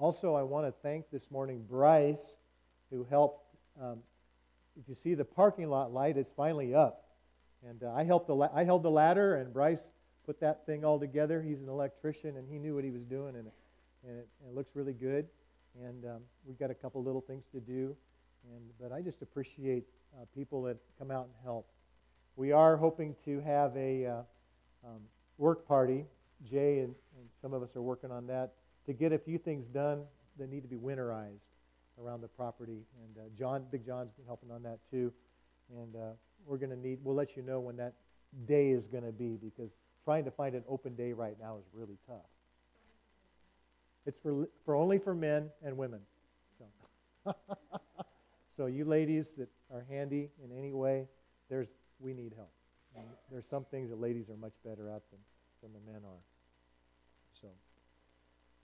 also, I want to thank this morning Bryce, who helped. Um, if you see the parking lot light, it's finally up. And uh, I, helped the la- I held the ladder, and Bryce put that thing all together. He's an electrician, and he knew what he was doing, and, and, it, and it looks really good. And um, we've got a couple little things to do. And, but I just appreciate uh, people that come out and help. We are hoping to have a uh, um, work party. Jay and, and some of us are working on that to get a few things done that need to be winterized around the property. And uh, John, Big been helping on that too. And uh, we're going to need, we'll let you know when that day is going to be because trying to find an open day right now is really tough. It's for, for only for men and women. So. so you ladies that are handy in any way, there's, we need help. And there's some things that ladies are much better at than, than the men are.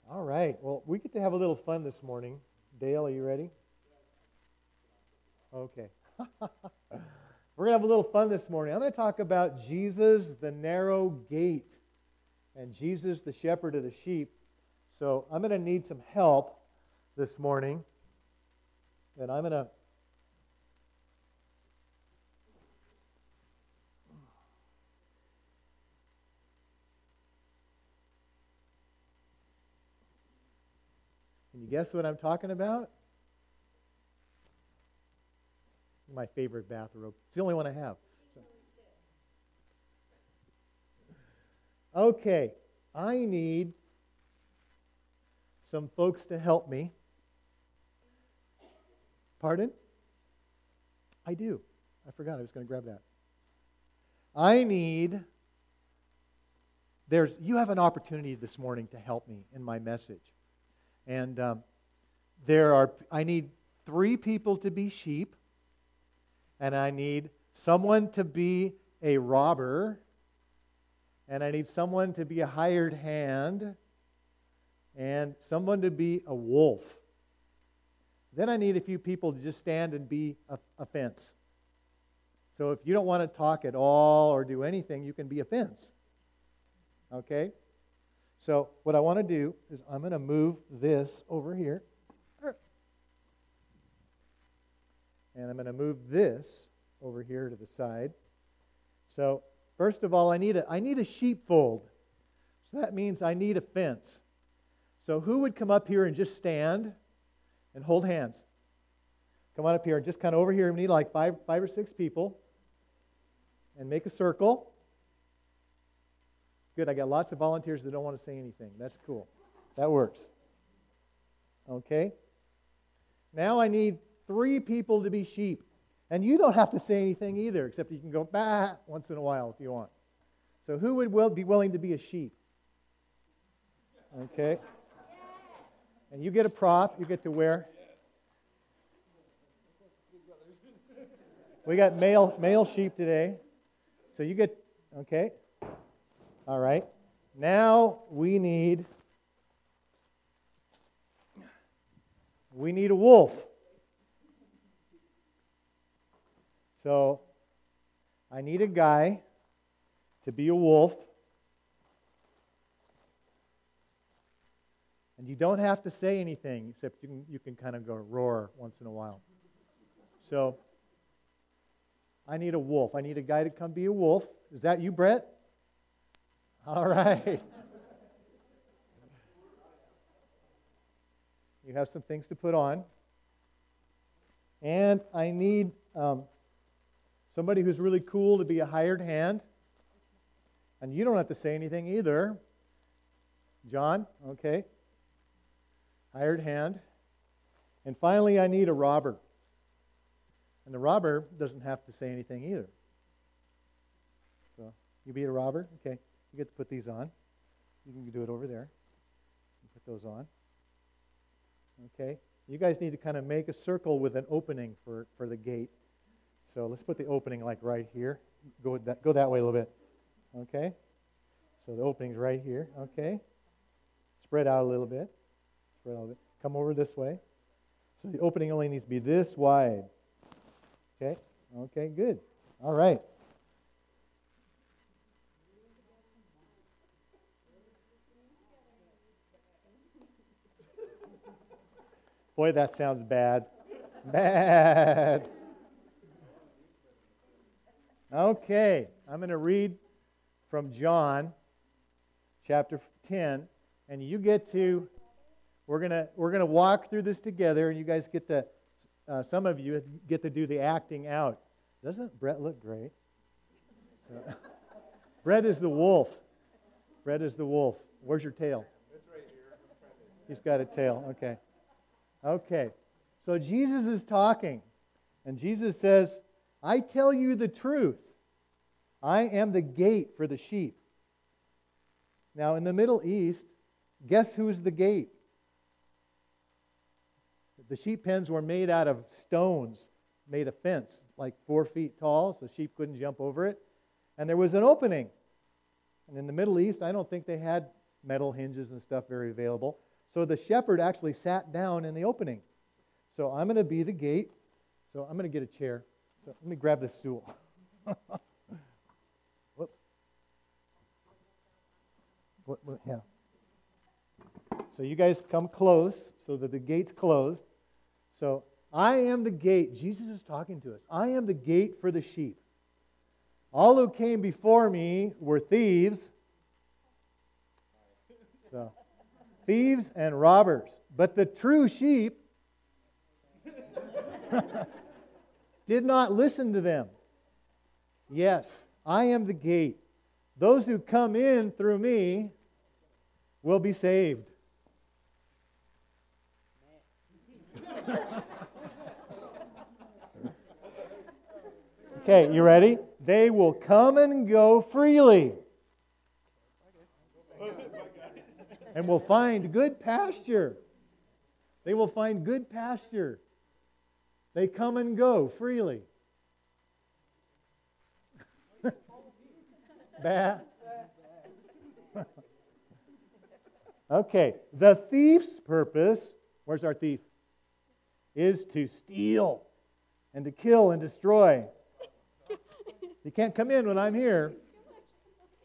All right. Well, we get to have a little fun this morning. Dale, are you ready? Okay. We're going to have a little fun this morning. I'm going to talk about Jesus, the narrow gate, and Jesus, the shepherd of the sheep. So I'm going to need some help this morning. And I'm going to Can you guess what I'm talking about? My favorite bathrobe. It's the only one I have. So. Okay, I need some folks to help me. Pardon? I do. I forgot I was going to grab that. I need there's you have an opportunity this morning to help me in my message. And um, there are, I need three people to be sheep, and I need someone to be a robber, and I need someone to be a hired hand, and someone to be a wolf. Then I need a few people to just stand and be a, a fence. So if you don't want to talk at all or do anything, you can be a fence. Okay? So, what I want to do is I'm going to move this over here. And I'm going to move this over here to the side. So, first of all, I need a, I need a sheepfold. So that means I need a fence. So, who would come up here and just stand and hold hands? Come on up here and just kind of over here. We need like five, five or six people. And make a circle. Good, I got lots of volunteers that don't want to say anything. That's cool. That works. Okay? Now I need three people to be sheep. And you don't have to say anything either, except you can go bah once in a while if you want. So who would will be willing to be a sheep? Okay? And you get a prop you get to wear. We got male male sheep today. So you get okay. All right. Now we need we need a wolf. So I need a guy to be a wolf. And you don't have to say anything except you can, you can kind of go roar once in a while. So I need a wolf. I need a guy to come be a wolf. Is that you, Brett? All right. You have some things to put on. And I need um, somebody who's really cool to be a hired hand. And you don't have to say anything either. John, okay. Hired hand. And finally, I need a robber. And the robber doesn't have to say anything either. So, you be a robber? Okay. You get to put these on. You can do it over there. Put those on. Okay? You guys need to kind of make a circle with an opening for, for the gate. So let's put the opening like right here. Go that, go that way a little bit. Okay? So the opening's right here. Okay? Spread out a little bit. Spread out a bit. Come over this way. So the opening only needs to be this wide. Okay? Okay, good. All right. Boy, that sounds bad. bad. Okay, I'm going to read from John chapter 10 and you get to we're going to we're going to walk through this together and you guys get to uh, some of you get to do the acting out. Doesn't Brett look great? Brett is the wolf. Brett is the wolf. Where's your tail? It's right here. He's got a tail. Okay. Okay. So Jesus is talking, and Jesus says, I tell you the truth. I am the gate for the sheep. Now, in the Middle East, guess who's the gate? The sheep pens were made out of stones, made a fence like four feet tall, so sheep couldn't jump over it. And there was an opening. And in the Middle East, I don't think they had metal hinges and stuff very available. So the shepherd actually sat down in the opening. So I'm going to be the gate. So I'm going to get a chair. So let me grab this stool. Whoops. What, what, yeah. So you guys come close so that the gate's closed. So I am the gate. Jesus is talking to us. I am the gate for the sheep. All who came before me were thieves. So, thieves and robbers. But the true sheep did not listen to them. Yes, I am the gate. Those who come in through me will be saved. okay, you ready? They will come and go freely. And will find good pasture. They will find good pasture. They come and go freely. Bad. okay, the thief's purpose, where's our thief? Is to steal and to kill and destroy. You can't come in when I'm here.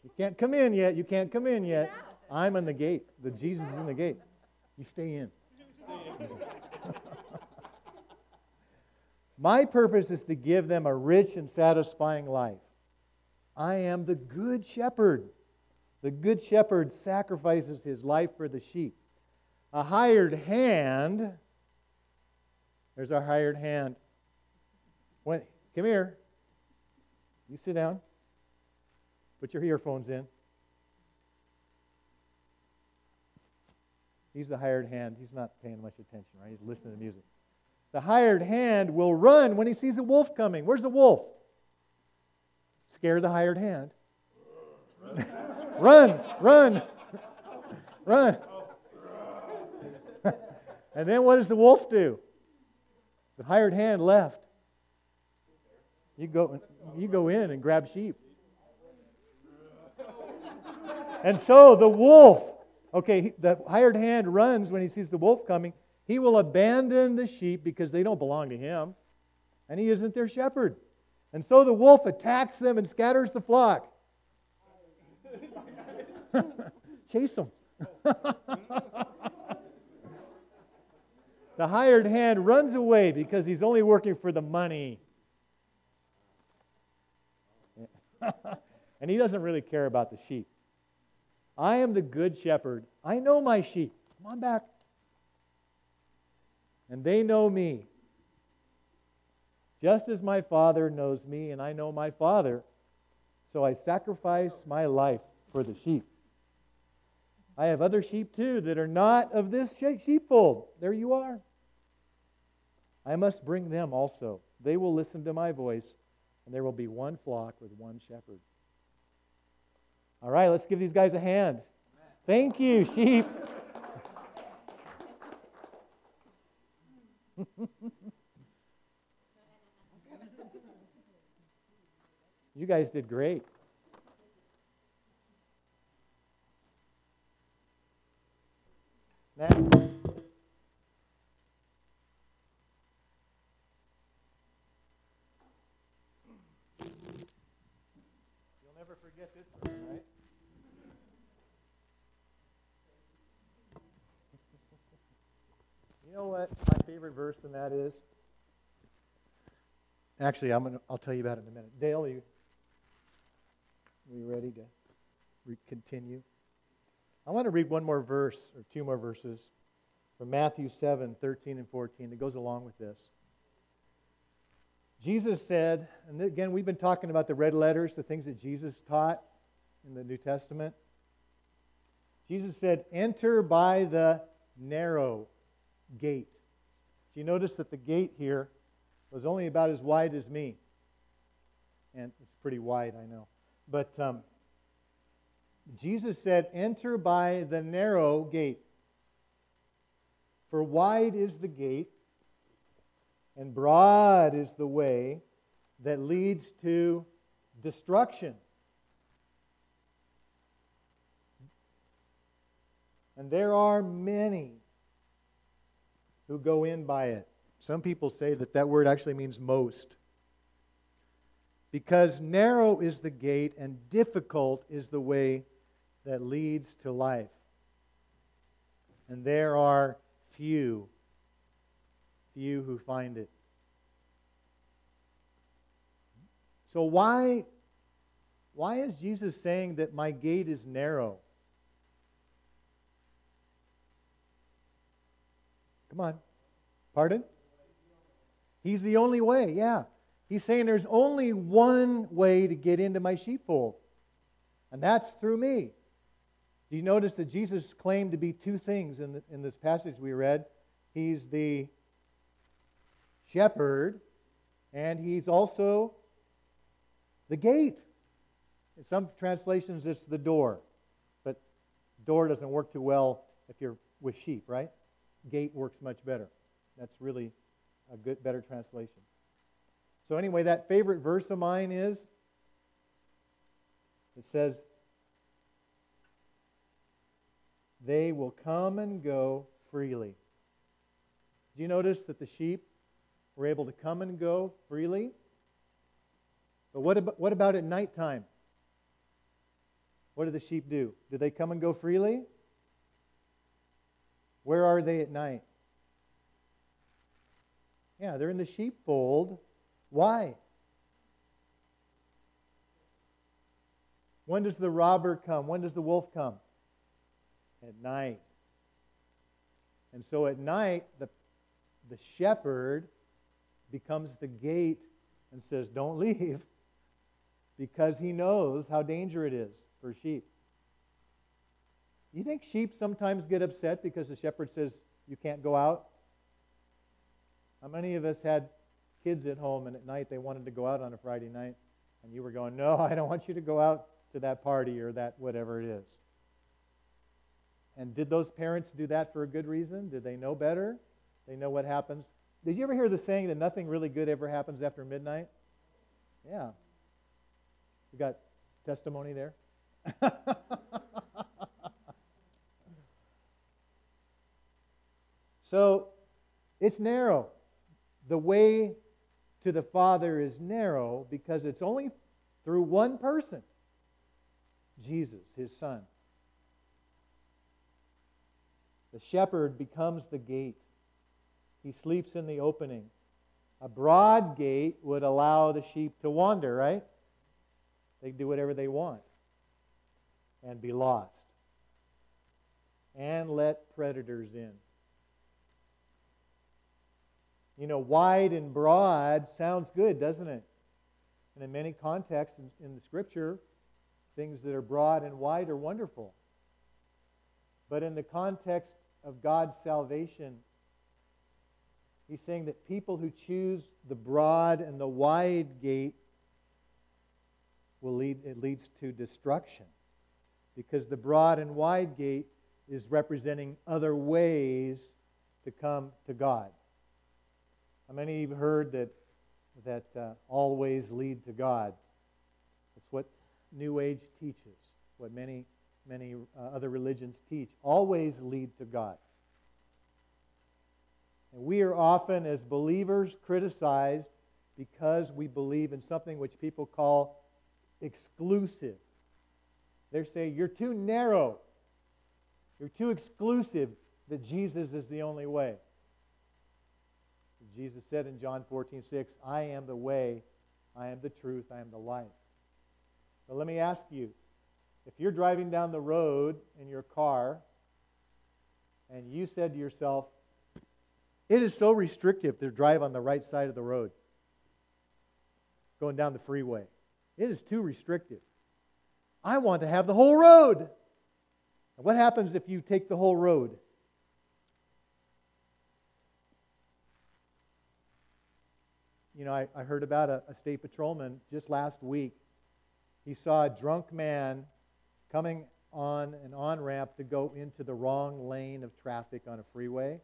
You can't come in yet. You can't come in yet. I'm in the gate. The Jesus is in the gate. You stay in. My purpose is to give them a rich and satisfying life. I am the good shepherd. The good shepherd sacrifices his life for the sheep. A hired hand, there's our hired hand. When, come here. You sit down. Put your earphones in. He's the hired hand. He's not paying much attention, right? He's listening to music. The hired hand will run when he sees a wolf coming. Where's the wolf? Scare the hired hand. run, run, run. and then what does the wolf do? The hired hand left. You go, you go in and grab sheep. And so the wolf, okay, the hired hand runs when he sees the wolf coming. He will abandon the sheep because they don't belong to him, and he isn't their shepherd. And so the wolf attacks them and scatters the flock. Chase them. the hired hand runs away because he's only working for the money. and he doesn't really care about the sheep. I am the good shepherd. I know my sheep. Come on back. And they know me. Just as my Father knows me, and I know my Father, so I sacrifice my life for the sheep. I have other sheep too that are not of this sheepfold. There you are. I must bring them also. They will listen to my voice, and there will be one flock with one shepherd. All right, let's give these guys a hand. Thank you, sheep. you guys did great. Now, you'll never forget this one, right? You know what my favorite verse in that is? Actually, I'm gonna, I'll tell you about it in a minute. Dale, are you, are you ready to re- continue? I want to read one more verse, or two more verses, from Matthew 7 13 and 14 that goes along with this. Jesus said, and again, we've been talking about the red letters, the things that Jesus taught in the New Testament. Jesus said, Enter by the narrow gate. Do you notice that the gate here was only about as wide as me? And it's pretty wide, I know. But um, Jesus said, Enter by the narrow gate. For wide is the gate, and broad is the way that leads to destruction. And there are many who go in by it. Some people say that that word actually means most. Because narrow is the gate and difficult is the way that leads to life. And there are few, few who find it. So, why, why is Jesus saying that my gate is narrow? Come on. Pardon? He's the only way, yeah. He's saying there's only one way to get into my sheepfold, and that's through me. Do you notice that Jesus claimed to be two things in, the, in this passage we read? He's the shepherd, and he's also the gate. In some translations, it's the door, but door doesn't work too well if you're with sheep, right? Gate works much better. That's really a good, better translation. So, anyway, that favorite verse of mine is it says, They will come and go freely. Do you notice that the sheep were able to come and go freely? But what about, what about at nighttime? What do the sheep do? Do they come and go freely? Where are they at night? Yeah, they're in the sheepfold. Why? When does the robber come? When does the wolf come? At night. And so at night, the, the shepherd becomes the gate and says, Don't leave, because he knows how dangerous it is for sheep. You think sheep sometimes get upset because the shepherd says, You can't go out? How many of us had kids at home and at night they wanted to go out on a Friday night and you were going, No, I don't want you to go out to that party or that whatever it is? And did those parents do that for a good reason? Did they know better? They know what happens. Did you ever hear the saying that nothing really good ever happens after midnight? Yeah. We got testimony there. so it's narrow. The way to the Father is narrow because it's only through one person Jesus, his Son. The shepherd becomes the gate. He sleeps in the opening. A broad gate would allow the sheep to wander, right? They can do whatever they want and be lost. And let predators in. You know, wide and broad sounds good, doesn't it? And in many contexts in, in the scripture, things that are broad and wide are wonderful. But in the context of God's salvation, he's saying that people who choose the broad and the wide gate will lead it leads to destruction. Because the broad and wide gate is representing other ways to come to God. How many you heard that, that uh, all ways lead to God? That's what New Age teaches, what many, many uh, other religions teach. All ways lead to God. And we are often, as believers, criticized because we believe in something which people call exclusive. They're saying, You're too narrow. You're too exclusive that Jesus is the only way. Jesus said in John 14, 6, I am the way, I am the truth, I am the life. But let me ask you if you're driving down the road in your car and you said to yourself, it is so restrictive to drive on the right side of the road going down the freeway. It is too restrictive. I want to have the whole road. And what happens if you take the whole road? You know, I, I heard about a, a state patrolman just last week. He saw a drunk man coming on an on ramp to go into the wrong lane of traffic on a freeway.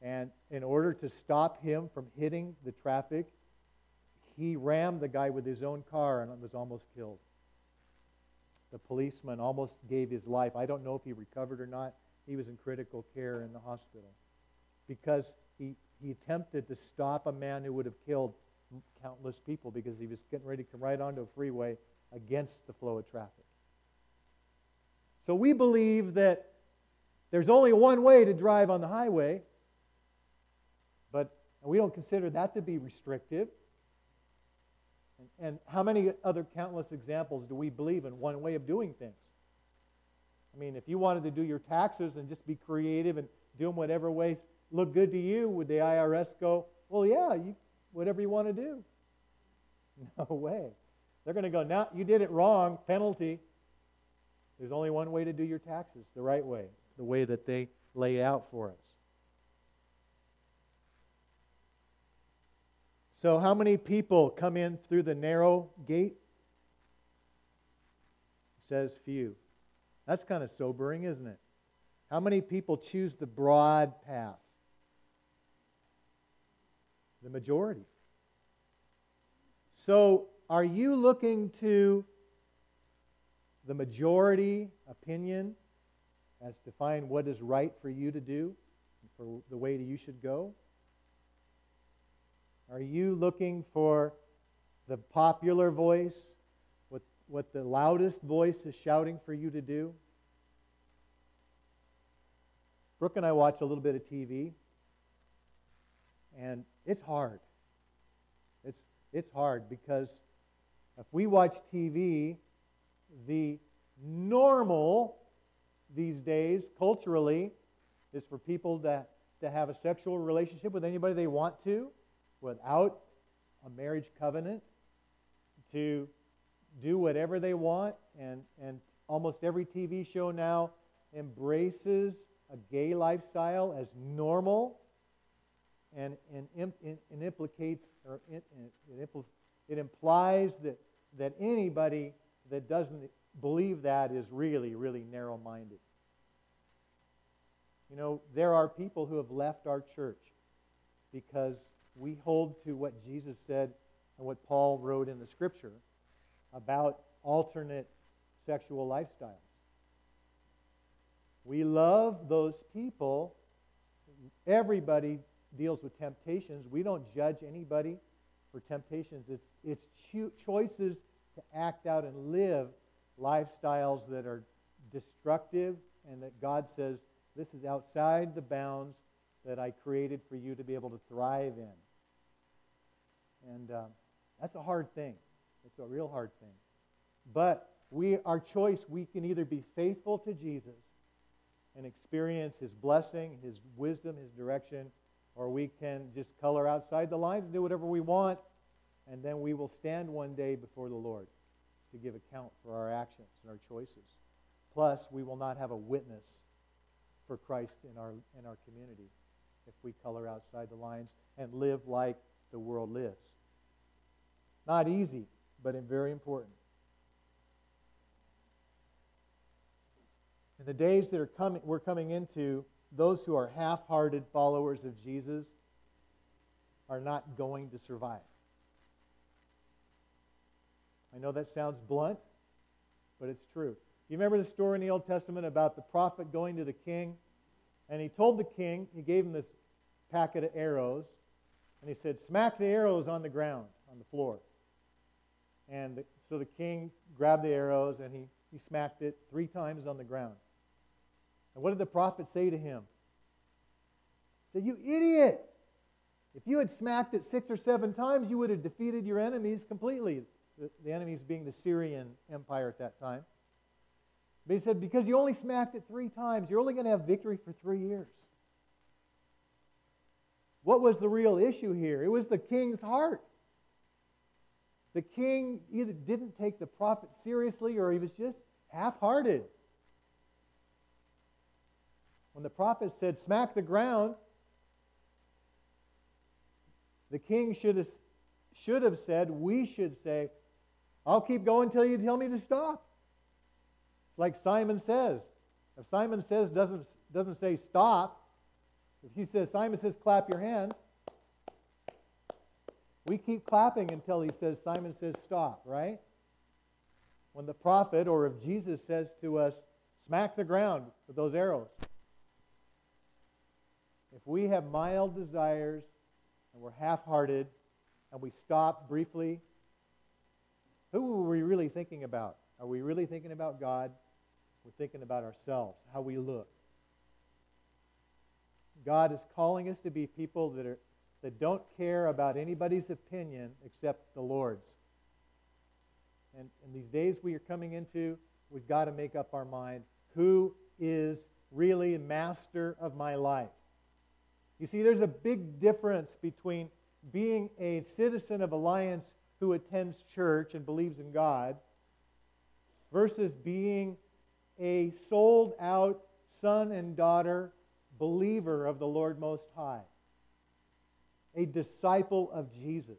And in order to stop him from hitting the traffic, he rammed the guy with his own car and was almost killed. The policeman almost gave his life. I don't know if he recovered or not. He was in critical care in the hospital because he, he attempted to stop a man who would have killed countless people because he was getting ready to come right onto a freeway against the flow of traffic. So we believe that there's only one way to drive on the highway, but we don't consider that to be restrictive. And, and how many other countless examples do we believe in one way of doing things? I mean, if you wanted to do your taxes and just be creative and do them whatever ways look good to you, would the IRS go, well, yeah, you, whatever you want to do? No way. They're going to go, now you did it wrong, penalty. There's only one way to do your taxes, the right way, the way that they lay out for us. So, how many people come in through the narrow gate? It says few. That's kind of sobering, isn't it? How many people choose the broad path? The majority. So, are you looking to the majority opinion as to find what is right for you to do, for the way that you should go? Are you looking for the popular voice, what, what the loudest voice is shouting for you to do? Brooke and I watch a little bit of TV, and it's hard. It's, it's hard because if we watch TV, the normal these days, culturally, is for people to, to have a sexual relationship with anybody they want to without a marriage covenant to do whatever they want. And, and almost every TV show now embraces a gay lifestyle as normal and, and, and, and implicates or it, it, it implies that, that anybody that doesn't believe that is really, really narrow minded. You know, there are people who have left our church because we hold to what Jesus said and what Paul wrote in the scripture about alternate sexual lifestyles. We love those people. Everybody deals with temptations. We don't judge anybody for temptations. It's, it's cho- choices to act out and live lifestyles that are destructive and that God says, this is outside the bounds that I created for you to be able to thrive in. And um, that's a hard thing. It's a real hard thing. But we, our choice, we can either be faithful to Jesus and experience his blessing, his wisdom, his direction, or we can just color outside the lines and do whatever we want, and then we will stand one day before the Lord to give account for our actions and our choices. Plus, we will not have a witness for Christ in our, in our community if we color outside the lines and live like the world lives. Not easy, but very important. In the days that are coming, we're coming into, those who are half hearted followers of Jesus are not going to survive. I know that sounds blunt, but it's true. You remember the story in the Old Testament about the prophet going to the king? And he told the king, he gave him this packet of arrows, and he said, Smack the arrows on the ground, on the floor. And the, so the king grabbed the arrows and he, he smacked it three times on the ground. And what did the prophet say to him? He said, You idiot! If you had smacked it six or seven times, you would have defeated your enemies completely. The, the enemies being the Syrian Empire at that time. But he said, because you only smacked it three times, you're only going to have victory for three years. What was the real issue here? It was the king's heart. The king either didn't take the prophet seriously or he was just half hearted. When the prophet said, Smack the ground, the king should have, should have said, We should say, I'll keep going until you tell me to stop. It's like Simon says. If Simon says doesn't, doesn't say stop, if he says, Simon says, clap your hands, we keep clapping until he says, Simon says, stop, right? When the prophet, or if Jesus says to us, smack the ground with those arrows. If we have mild desires and we're half hearted and we stop briefly, who are we really thinking about? Are we really thinking about God? We're thinking about ourselves, how we look. God is calling us to be people that, are, that don't care about anybody's opinion except the Lord's. And in these days we are coming into, we've got to make up our mind who is really master of my life. You see, there's a big difference between being a citizen of Alliance who attends church and believes in God versus being a sold out son and daughter believer of the Lord Most High, a disciple of Jesus.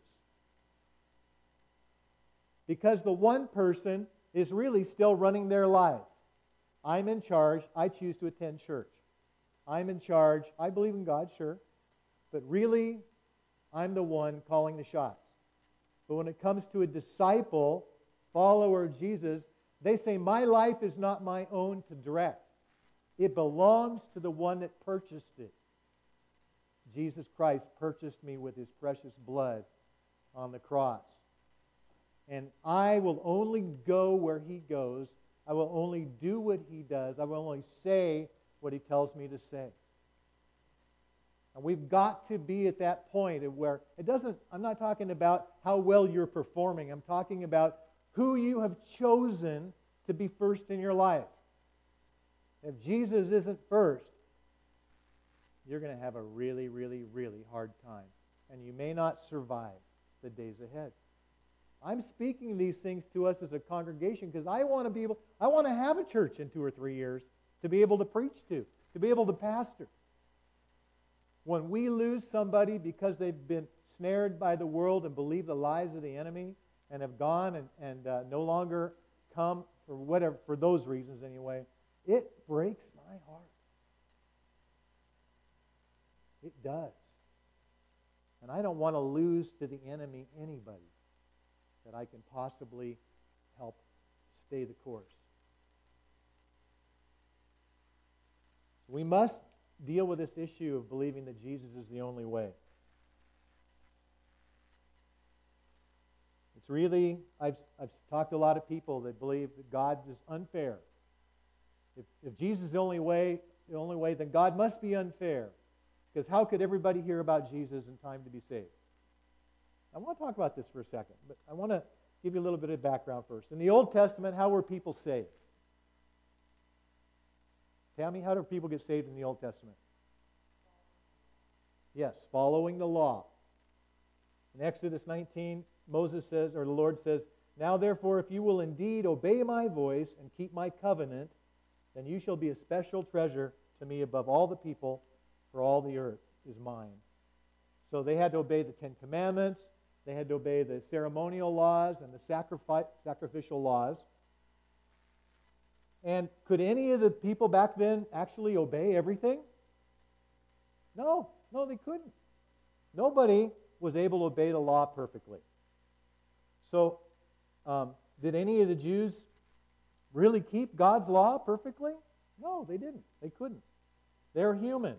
Because the one person is really still running their life. I'm in charge, I choose to attend church. I'm in charge. I believe in God, sure. But really, I'm the one calling the shots. But when it comes to a disciple, follower of Jesus, they say, My life is not my own to direct. It belongs to the one that purchased it. Jesus Christ purchased me with his precious blood on the cross. And I will only go where he goes. I will only do what he does. I will only say what he tells me to say. And we've got to be at that point where it doesn't, I'm not talking about how well you're performing. I'm talking about who you have chosen to be first in your life. If Jesus isn't first, you're going to have a really, really, really hard time. And you may not survive the days ahead. I'm speaking these things to us as a congregation because I want to be able, I want to have a church in two or three years to be able to preach to, to be able to pastor. When we lose somebody because they've been snared by the world and believe the lies of the enemy and have gone and, and uh, no longer come for whatever, for those reasons anyway, it breaks my heart. It does. And I don't want to lose to the enemy anybody that I can possibly help stay the course. We must deal with this issue of believing that Jesus is the only way. It's really, I've, I've talked to a lot of people that believe that God is unfair. If, if Jesus is the only way, the only way, then God must be unfair. Because how could everybody hear about Jesus in time to be saved? I want to talk about this for a second, but I want to give you a little bit of background first. In the Old Testament, how were people saved? Tammy, how do people get saved in the Old Testament? Yes, following the law. In Exodus 19, Moses says, or the Lord says, Now therefore, if you will indeed obey my voice and keep my covenant, then you shall be a special treasure to me above all the people, for all the earth is mine. So they had to obey the Ten Commandments, they had to obey the ceremonial laws and the sacrificial laws. And could any of the people back then actually obey everything? No, no, they couldn't. Nobody was able to obey the law perfectly. So, um, did any of the Jews really keep God's law perfectly? No, they didn't. They couldn't. They're human.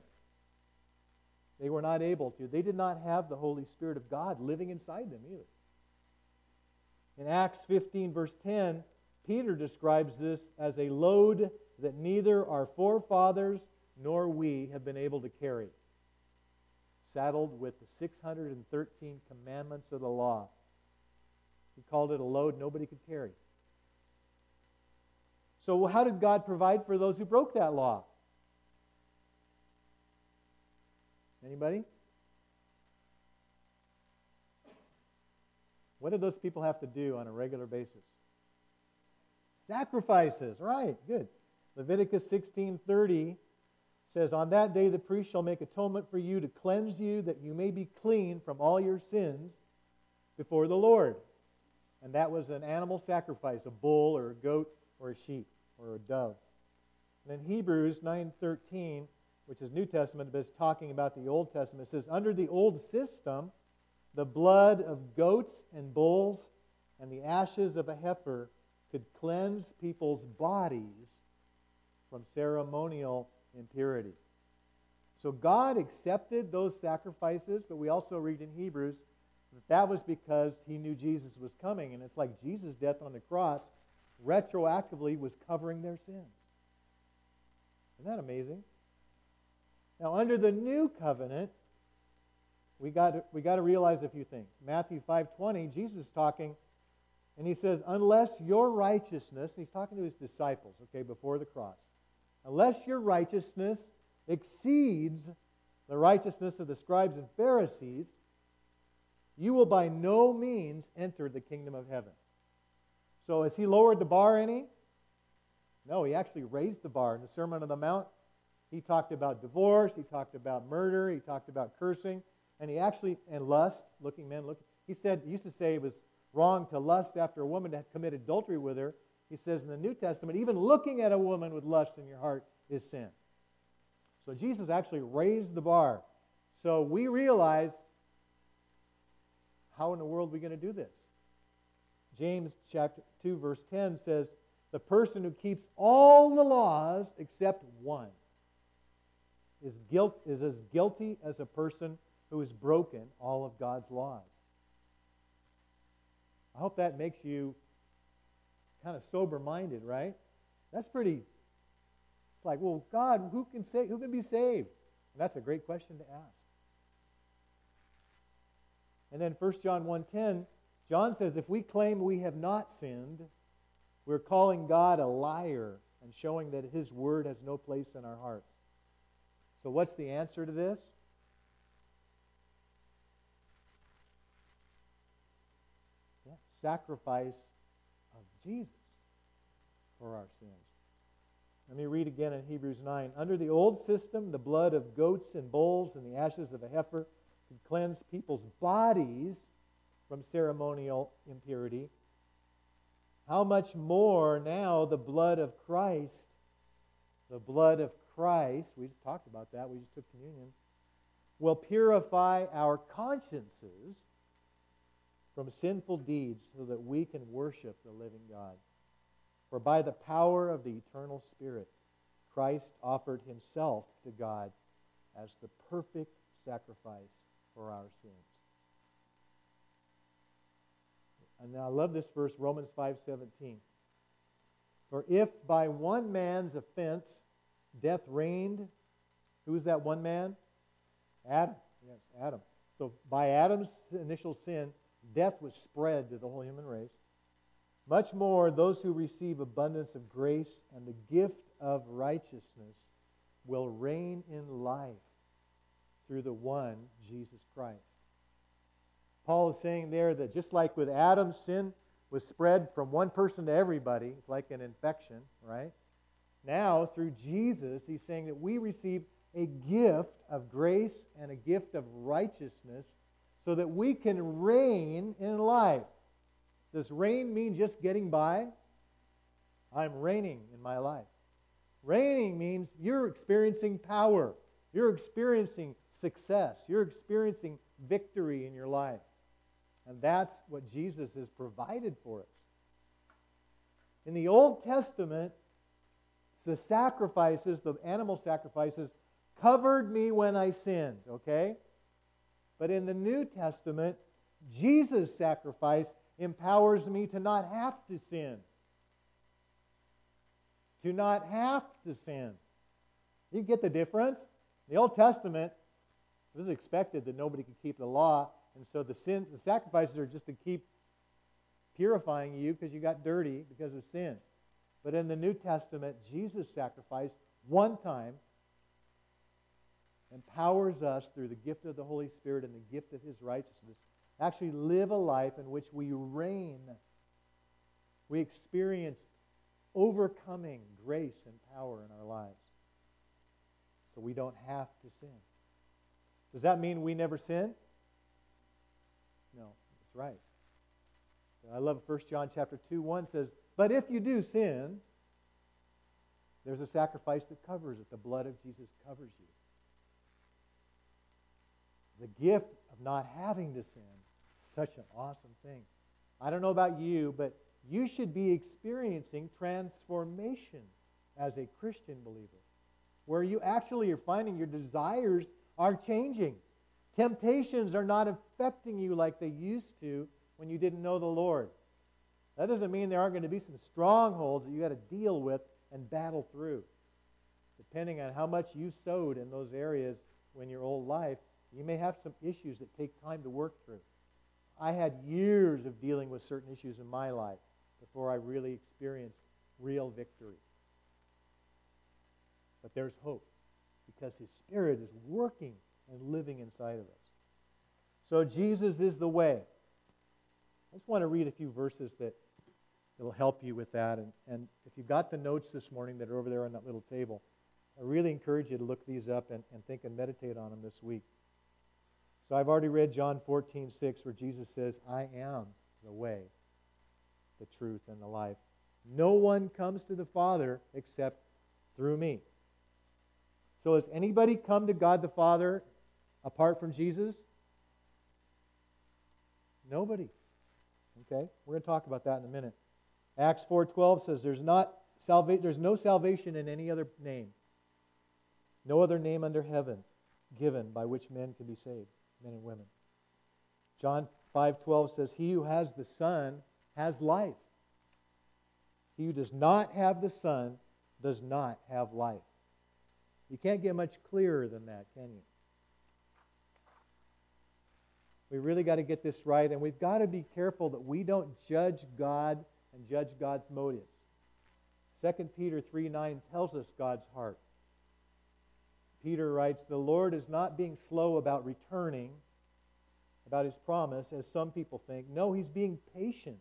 They were not able to. They did not have the Holy Spirit of God living inside them either. In Acts 15, verse 10, Peter describes this as a load that neither our forefathers nor we have been able to carry. saddled with the 613 commandments of the law. He called it a load nobody could carry. So, how did God provide for those who broke that law? Anybody? What did those people have to do on a regular basis? Sacrifices, right, good. Leviticus 16:30 says, "On that day the priest shall make atonement for you to cleanse you that you may be clean from all your sins before the Lord." And that was an animal sacrifice, a bull or a goat or a sheep or a dove. And then Hebrews 9:13, which is New Testament, but is talking about the Old Testament, says, "Under the old system, the blood of goats and bulls and the ashes of a heifer could cleanse people's bodies from ceremonial impurity. So God accepted those sacrifices, but we also read in Hebrews that that was because he knew Jesus was coming. And it's like Jesus' death on the cross retroactively was covering their sins. Isn't that amazing? Now, under the new covenant, we got we got to realize a few things. Matthew 5:20, Jesus is talking, and he says, "Unless your righteousness," he's talking to his disciples, okay, before the cross, unless your righteousness exceeds the righteousness of the scribes and Pharisees, you will by no means enter the kingdom of heaven. So, has he lowered the bar any? No, he actually raised the bar. In the Sermon on the Mount, he talked about divorce, he talked about murder, he talked about cursing, and he actually, and lust, looking men, look. He said, he used to say it was wrong to lust after a woman that committed adultery with her. He says in the New Testament, even looking at a woman with lust in your heart is sin. So Jesus actually raised the bar. So we realize how in the world are we going to do this? James chapter 2 verse 10 says, "The person who keeps all the laws except one is guilt is as guilty as a person who has broken all of God's laws." I hope that makes you kind of sober minded, right? That's pretty. It's like, well, God, who can say, who can be saved? And that's a great question to ask. And then 1 John 1:10, John says, if we claim we have not sinned, we're calling God a liar and showing that his word has no place in our hearts. So what's the answer to this? Yeah, sacrifice of Jesus for our sins. Let me read again in Hebrews 9. Under the old system, the blood of goats and bulls and the ashes of a heifer could cleanse people's bodies from ceremonial impurity. How much more now the blood of Christ, the blood of Christ, we just talked about that, we just took communion, will purify our consciences from sinful deeds so that we can worship the living God. For by the power of the eternal Spirit, Christ offered himself to God as the perfect sacrifice for our sins. And I love this verse, Romans 5:17. For if by one man's offense death reigned, who is that one man? Adam. Yes, Adam. So by Adam's initial sin, death was spread to the whole human race. Much more, those who receive abundance of grace and the gift of righteousness will reign in life through the one, Jesus Christ. Paul is saying there that just like with Adam, sin was spread from one person to everybody, it's like an infection, right? Now, through Jesus, he's saying that we receive a gift of grace and a gift of righteousness so that we can reign in life. Does reign mean just getting by? I'm reigning in my life. Reigning means you're experiencing power. You're experiencing success. You're experiencing victory in your life. And that's what Jesus has provided for us. In the Old Testament, the sacrifices, the animal sacrifices, covered me when I sinned, okay? But in the New Testament, Jesus' sacrifice empowers me to not have to sin. To not have to sin. You get the difference? In The Old Testament, It was expected that nobody could keep the law, and so the sin, the sacrifices are just to keep purifying you because you got dirty because of sin. But in the New Testament, Jesus sacrificed one time empowers us through the gift of the Holy Spirit and the gift of his righteousness actually live a life in which we reign. We experience overcoming grace and power in our lives. So we don't have to sin. Does that mean we never sin? No, that's right. I love 1 John chapter 2 1 says, But if you do sin, there's a sacrifice that covers it. The blood of Jesus covers you. The gift of not having to sin such an awesome thing. I don't know about you, but you should be experiencing transformation as a Christian believer, where you actually are finding your desires are changing. Temptations are not affecting you like they used to when you didn't know the Lord. That doesn't mean there aren't going to be some strongholds that you got to deal with and battle through. Depending on how much you sowed in those areas when your old life, you may have some issues that take time to work through. I had years of dealing with certain issues in my life before I really experienced real victory. But there's hope because His Spirit is working and living inside of us. So Jesus is the way. I just want to read a few verses that will help you with that. And, and if you've got the notes this morning that are over there on that little table, I really encourage you to look these up and, and think and meditate on them this week. So I've already read John 14, 6, where Jesus says, I am the way, the truth, and the life. No one comes to the Father except through me. So has anybody come to God the Father apart from Jesus? Nobody. Okay? We're going to talk about that in a minute. Acts 4:12 says there's not salva- there's no salvation in any other name. No other name under heaven given by which men can be saved men and women. John 5:12 says, "He who has the Son has life. He who does not have the Son does not have life." You can't get much clearer than that, can you? We really got to get this right, and we've got to be careful that we don't judge God and judge God's motives. 2 Peter 3 9 tells us God's heart. Peter writes, The Lord is not being slow about returning, about his promise, as some people think. No, he's being patient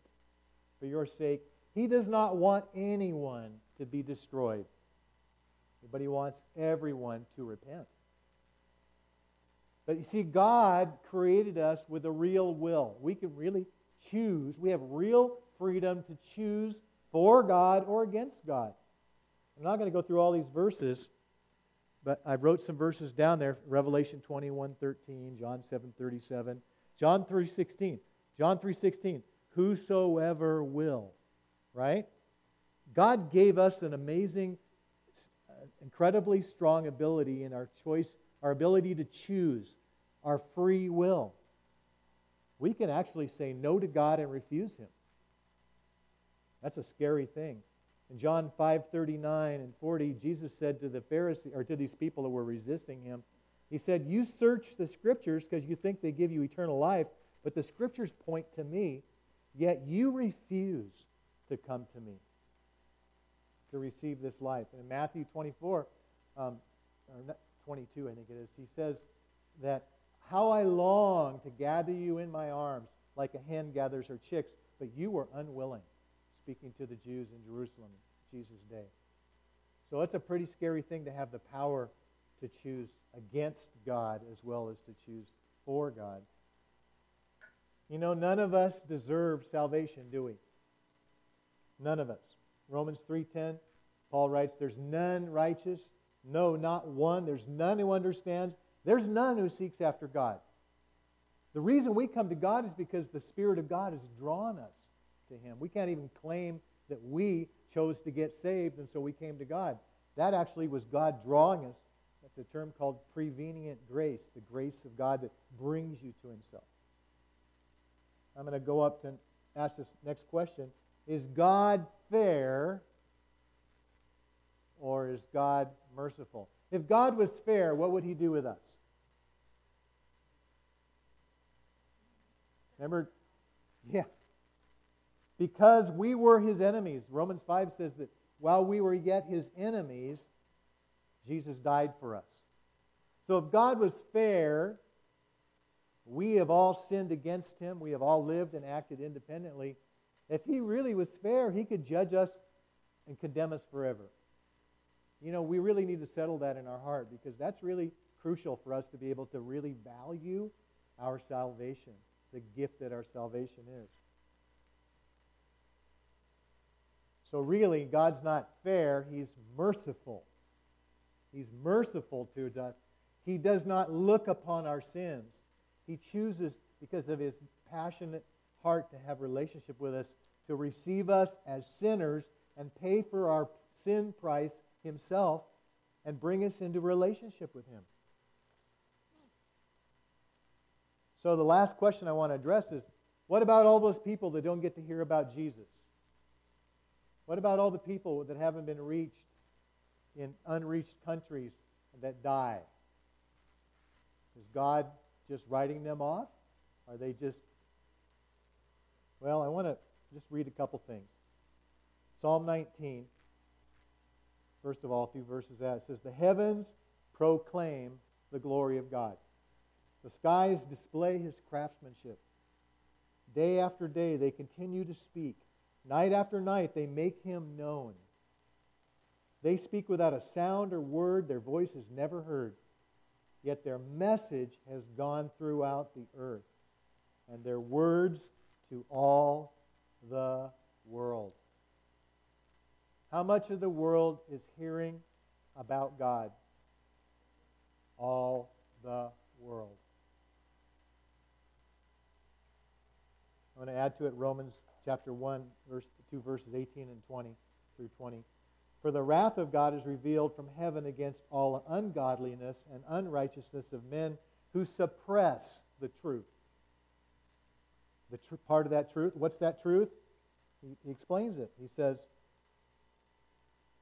for your sake. He does not want anyone to be destroyed, but he wants everyone to repent. But you see, God created us with a real will. We can really choose. We have real freedom to choose for God or against God. I'm not going to go through all these verses. But I wrote some verses down there Revelation 21 13, John 7 37, John 3 16. John 3 16. Whosoever will, right? God gave us an amazing, uh, incredibly strong ability in our choice, our ability to choose, our free will. We can actually say no to God and refuse Him. That's a scary thing. In John 5:39 and 40, Jesus said to the Pharisees or to these people who were resisting him, he said, "You search the scriptures because you think they give you eternal life, but the scriptures point to me, yet you refuse to come to me to receive this life." And in Matthew 24, um, or 22, I think it is, he says that how I long to gather you in my arms like a hen gathers her chicks, but you were unwilling speaking to the Jews in Jerusalem Jesus' day. So it's a pretty scary thing to have the power to choose against God as well as to choose for God. You know, none of us deserve salvation, do we? None of us. Romans 3:10, Paul writes, "There's none righteous, no, not one. There's none who understands. There's none who seeks after God." The reason we come to God is because the Spirit of God has drawn us to Him. We can't even claim that we chose to get saved and so we came to God. That actually was God drawing us. That's a term called prevenient grace, the grace of God that brings you to Himself. I'm going to go up and ask this next question Is God fair or is God merciful? If God was fair, what would He do with us? Remember? Yeah. Because we were his enemies. Romans 5 says that while we were yet his enemies, Jesus died for us. So if God was fair, we have all sinned against him. We have all lived and acted independently. If he really was fair, he could judge us and condemn us forever. You know, we really need to settle that in our heart because that's really crucial for us to be able to really value our salvation, the gift that our salvation is. So, really, God's not fair, He's merciful. He's merciful to us. He does not look upon our sins. He chooses, because of His passionate heart to have relationship with us, to receive us as sinners and pay for our sin price Himself and bring us into relationship with Him. So, the last question I want to address is what about all those people that don't get to hear about Jesus? What about all the people that haven't been reached in unreached countries that die? Is God just writing them off? Are they just. Well, I want to just read a couple things. Psalm 19, first of all, a few verses out. It says, The heavens proclaim the glory of God, the skies display his craftsmanship. Day after day, they continue to speak Night after night, they make him known. They speak without a sound or word, their voice is never heard. Yet their message has gone throughout the earth, and their words to all the world. How much of the world is hearing about God? All the world. I'm going to add to it Romans chapter 1, verse 2 verses 18 and 20 through 20. For the wrath of God is revealed from heaven against all ungodliness and unrighteousness of men who suppress the truth. The tr- part of that truth, what's that truth? He, he explains it. He says,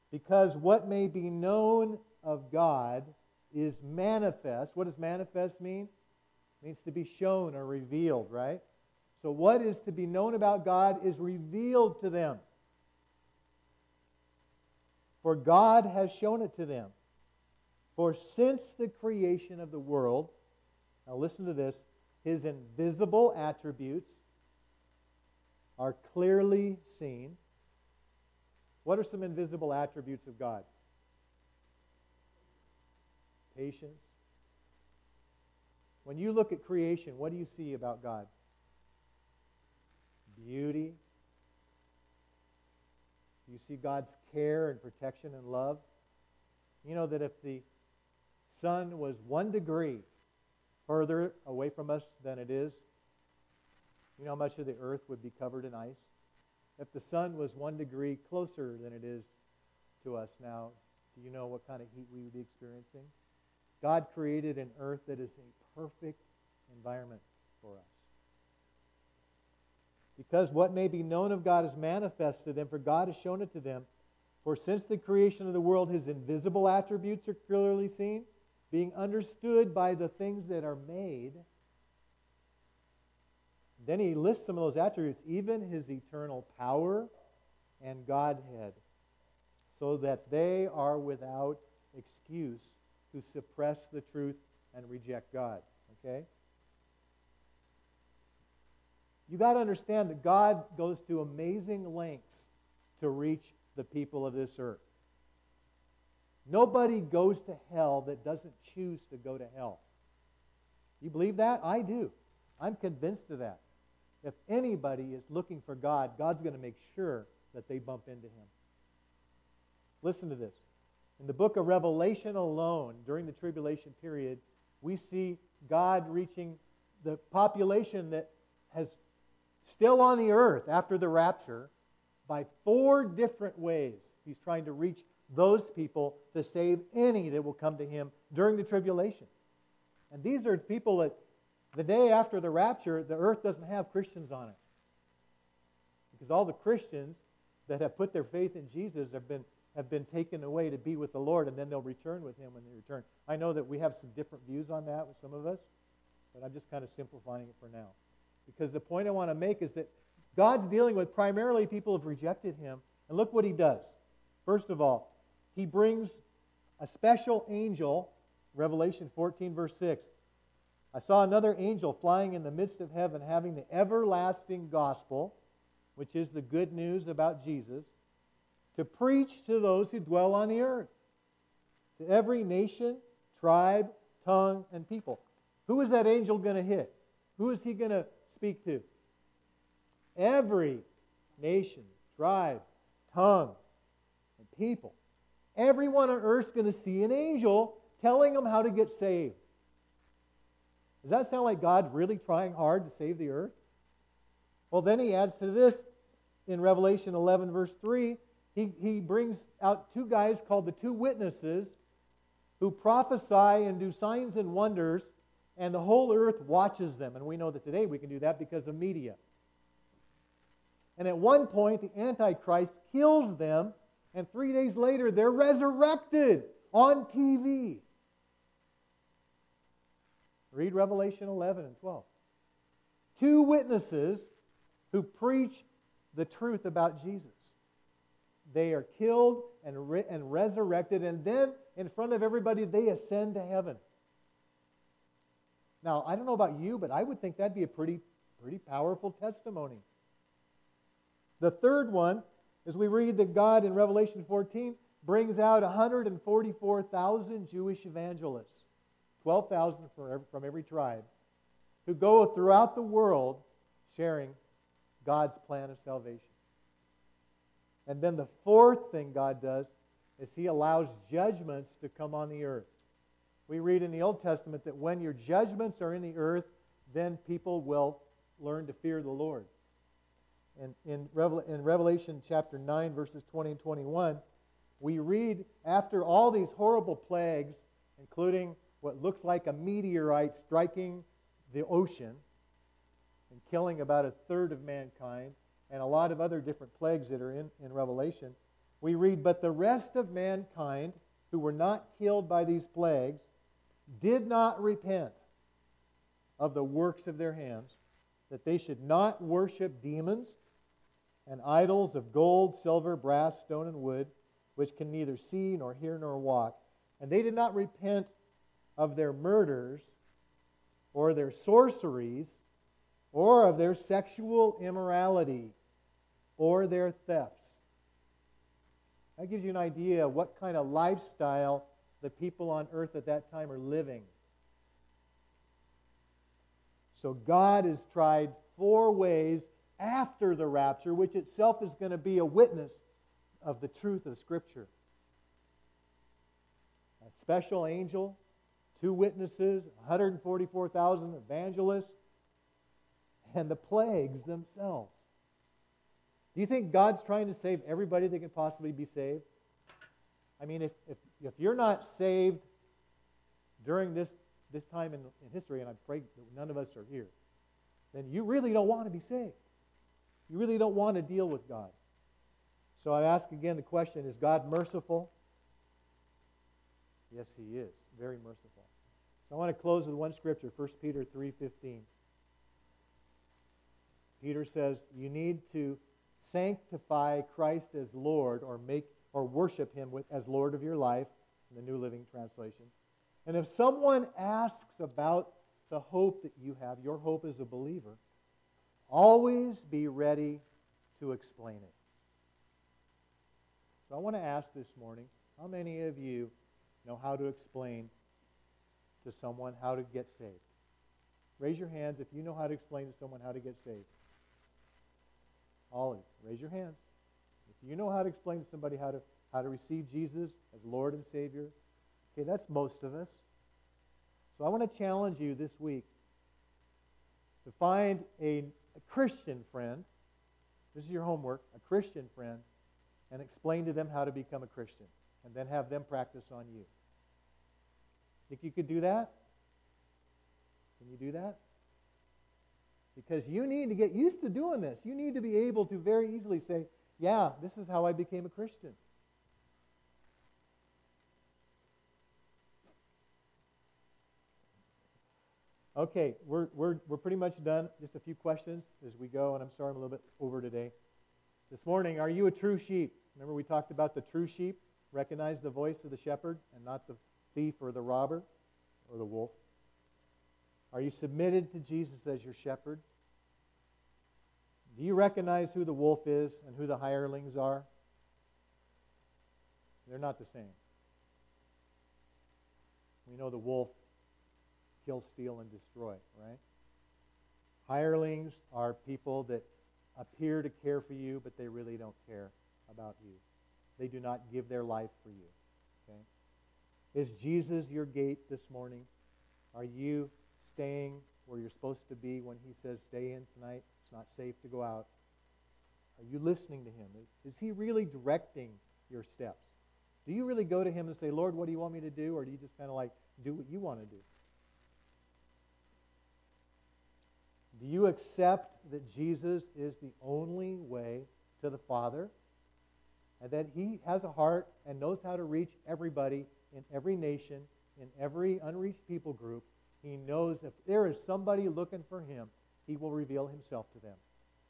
Because what may be known of God is manifest. What does manifest mean? It means to be shown or revealed, right? So, what is to be known about God is revealed to them. For God has shown it to them. For since the creation of the world, now listen to this, his invisible attributes are clearly seen. What are some invisible attributes of God? Patience. When you look at creation, what do you see about God? Beauty. You see God's care and protection and love. You know that if the sun was one degree further away from us than it is, you know how much of the earth would be covered in ice? If the sun was one degree closer than it is to us now, do you know what kind of heat we would be experiencing? God created an earth that is a perfect environment for us. Because what may be known of God is manifest to them, for God has shown it to them. For since the creation of the world, his invisible attributes are clearly seen, being understood by the things that are made. Then he lists some of those attributes, even his eternal power and Godhead, so that they are without excuse who suppress the truth and reject God. Okay? You got to understand that God goes to amazing lengths to reach the people of this earth. Nobody goes to hell that doesn't choose to go to hell. You believe that? I do. I'm convinced of that. If anybody is looking for God, God's going to make sure that they bump into him. Listen to this. In the book of Revelation alone, during the tribulation period, we see God reaching the population that has still on the earth after the rapture by four different ways. He's trying to reach those people to save any that will come to him during the tribulation. And these are people that the day after the rapture, the earth doesn't have Christians on it. Because all the Christians that have put their faith in Jesus have been, have been taken away to be with the Lord, and then they'll return with him when they return. I know that we have some different views on that with some of us, but I'm just kind of simplifying it for now. Because the point I want to make is that God's dealing with primarily people who've rejected him. And look what he does. First of all, he brings a special angel, Revelation 14, verse 6. I saw another angel flying in the midst of heaven, having the everlasting gospel, which is the good news about Jesus, to preach to those who dwell on the earth, to every nation, tribe, tongue, and people. Who is that angel going to hit? Who is he going to speak to? Every nation, tribe, tongue, and people. Everyone on earth is going to see an angel telling them how to get saved. Does that sound like God really trying hard to save the earth? Well, then he adds to this in Revelation 11, verse 3. He, he brings out two guys called the two witnesses who prophesy and do signs and wonders, and the whole earth watches them. And we know that today we can do that because of media. And at one point, the Antichrist kills them, and three days later, they're resurrected on TV. Read Revelation 11 and 12. Two witnesses who preach the truth about Jesus. They are killed and, re- and resurrected, and then in front of everybody, they ascend to heaven. Now, I don't know about you, but I would think that'd be a pretty, pretty powerful testimony. The third one, as we read that God in Revelation 14 brings out 144,000 Jewish evangelists, 12,000 from every tribe, who go throughout the world sharing God's plan of salvation. And then the fourth thing God does is He allows judgments to come on the earth. We read in the Old Testament that when your judgments are in the earth, then people will learn to fear the Lord. And in, Revel- in Revelation chapter 9, verses 20 and 21, we read after all these horrible plagues, including what looks like a meteorite striking the ocean and killing about a third of mankind, and a lot of other different plagues that are in, in Revelation, we read, But the rest of mankind who were not killed by these plagues did not repent of the works of their hands, that they should not worship demons and idols of gold, silver, brass, stone, and wood, which can neither see nor hear nor walk. And they did not repent of their murders or their sorceries or of their sexual immorality or their thefts. That gives you an idea of what kind of lifestyle the people on earth at that time are living. So God has tried four ways after the rapture, which itself is going to be a witness of the truth of Scripture. A special angel, two witnesses, 144,000 evangelists, and the plagues themselves. Do you think God's trying to save everybody that can possibly be saved? I mean, if, if, if you're not saved during this, this time in, in history, and I pray that none of us are here, then you really don't want to be saved. You really don't want to deal with God. So I ask again the question is God merciful? Yes, he is. Very merciful. So I want to close with one scripture, 1 Peter 3:15. Peter says, "You need to sanctify Christ as Lord or make or worship him with, as Lord of your life in the New Living Translation. And if someone asks about the hope that you have, your hope as a believer, always be ready to explain it. So I want to ask this morning how many of you know how to explain to someone how to get saved? Raise your hands if you know how to explain to someone how to get saved. All of you, raise your hands. You know how to explain to somebody how to, how to receive Jesus as Lord and Savior, okay, that's most of us. So I want to challenge you this week to find a, a Christian friend. This is your homework, a Christian friend, and explain to them how to become a Christian, and then have them practice on you. Think you could do that? Can you do that? Because you need to get used to doing this. You need to be able to very easily say, Yeah, this is how I became a Christian. Okay, we're, we're, we're pretty much done. Just a few questions as we go, and I'm sorry I'm a little bit over today. This morning, are you a true sheep? Remember, we talked about the true sheep? Recognize the voice of the shepherd and not the thief or the robber or the wolf. Are you submitted to Jesus as your shepherd? Do you recognize who the wolf is and who the hirelings are? They're not the same. We know the wolf kill, steal, and destroy, right? Hirelings are people that appear to care for you, but they really don't care about you. They do not give their life for you. Okay? Is Jesus your gate this morning? Are you staying where you're supposed to be when he says, stay in tonight? It's not safe to go out. Are you listening to him? Is he really directing your steps? Do you really go to him and say, Lord, what do you want me to do? Or do you just kind of like do what you want to do? Do you accept that Jesus is the only way to the Father? And that he has a heart and knows how to reach everybody in every nation, in every unreached people group. He knows if there is somebody looking for him, he will reveal himself to them.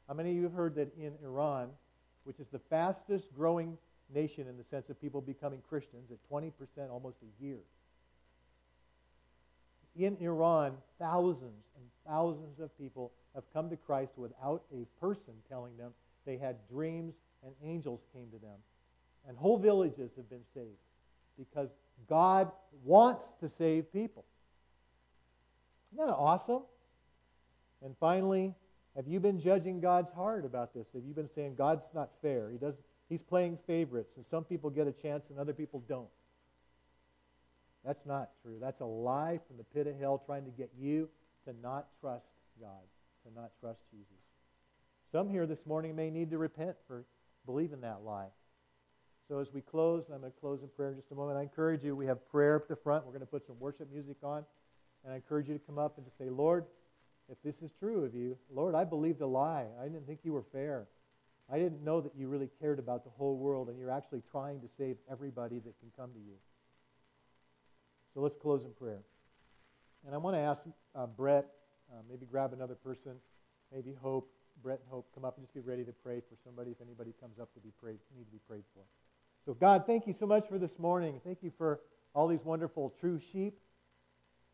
How many of you have heard that in Iran, which is the fastest growing nation in the sense of people becoming Christians at 20% almost a year, in Iran, thousands and thousands of people have come to Christ without a person telling them they had dreams and angels came to them. And whole villages have been saved because God wants to save people. Isn't that awesome? And finally, have you been judging God's heart about this? Have you been saying God's not fair? He does, he's playing favorites, and some people get a chance and other people don't. That's not true. That's a lie from the pit of hell trying to get you to not trust God, to not trust Jesus. Some here this morning may need to repent for believing that lie. So as we close, I'm going to close in prayer in just a moment. I encourage you, we have prayer up the front. We're going to put some worship music on. And I encourage you to come up and to say, Lord, if this is true of you, Lord, I believed a lie. I didn't think you were fair. I didn't know that you really cared about the whole world and you're actually trying to save everybody that can come to you. So let's close in prayer. And I want to ask uh, Brett, uh, maybe grab another person, maybe Hope, Brett and Hope, come up and just be ready to pray for somebody if anybody comes up to be prayed, need to be prayed for. So, God, thank you so much for this morning. Thank you for all these wonderful true sheep.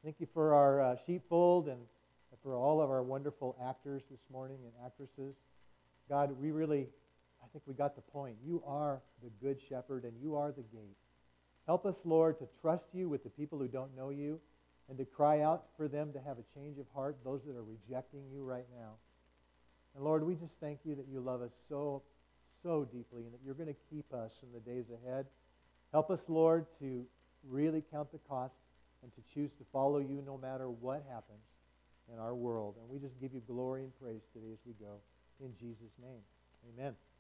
Thank you for our uh, sheepfold and for all of our wonderful actors this morning and actresses. God, we really, I think we got the point. You are the good shepherd and you are the gate. Help us, Lord, to trust you with the people who don't know you and to cry out for them to have a change of heart, those that are rejecting you right now. And Lord, we just thank you that you love us so, so deeply and that you're going to keep us in the days ahead. Help us, Lord, to really count the cost and to choose to follow you no matter what happens in our world. And we just give you glory and praise today as we go. In Jesus' name, amen.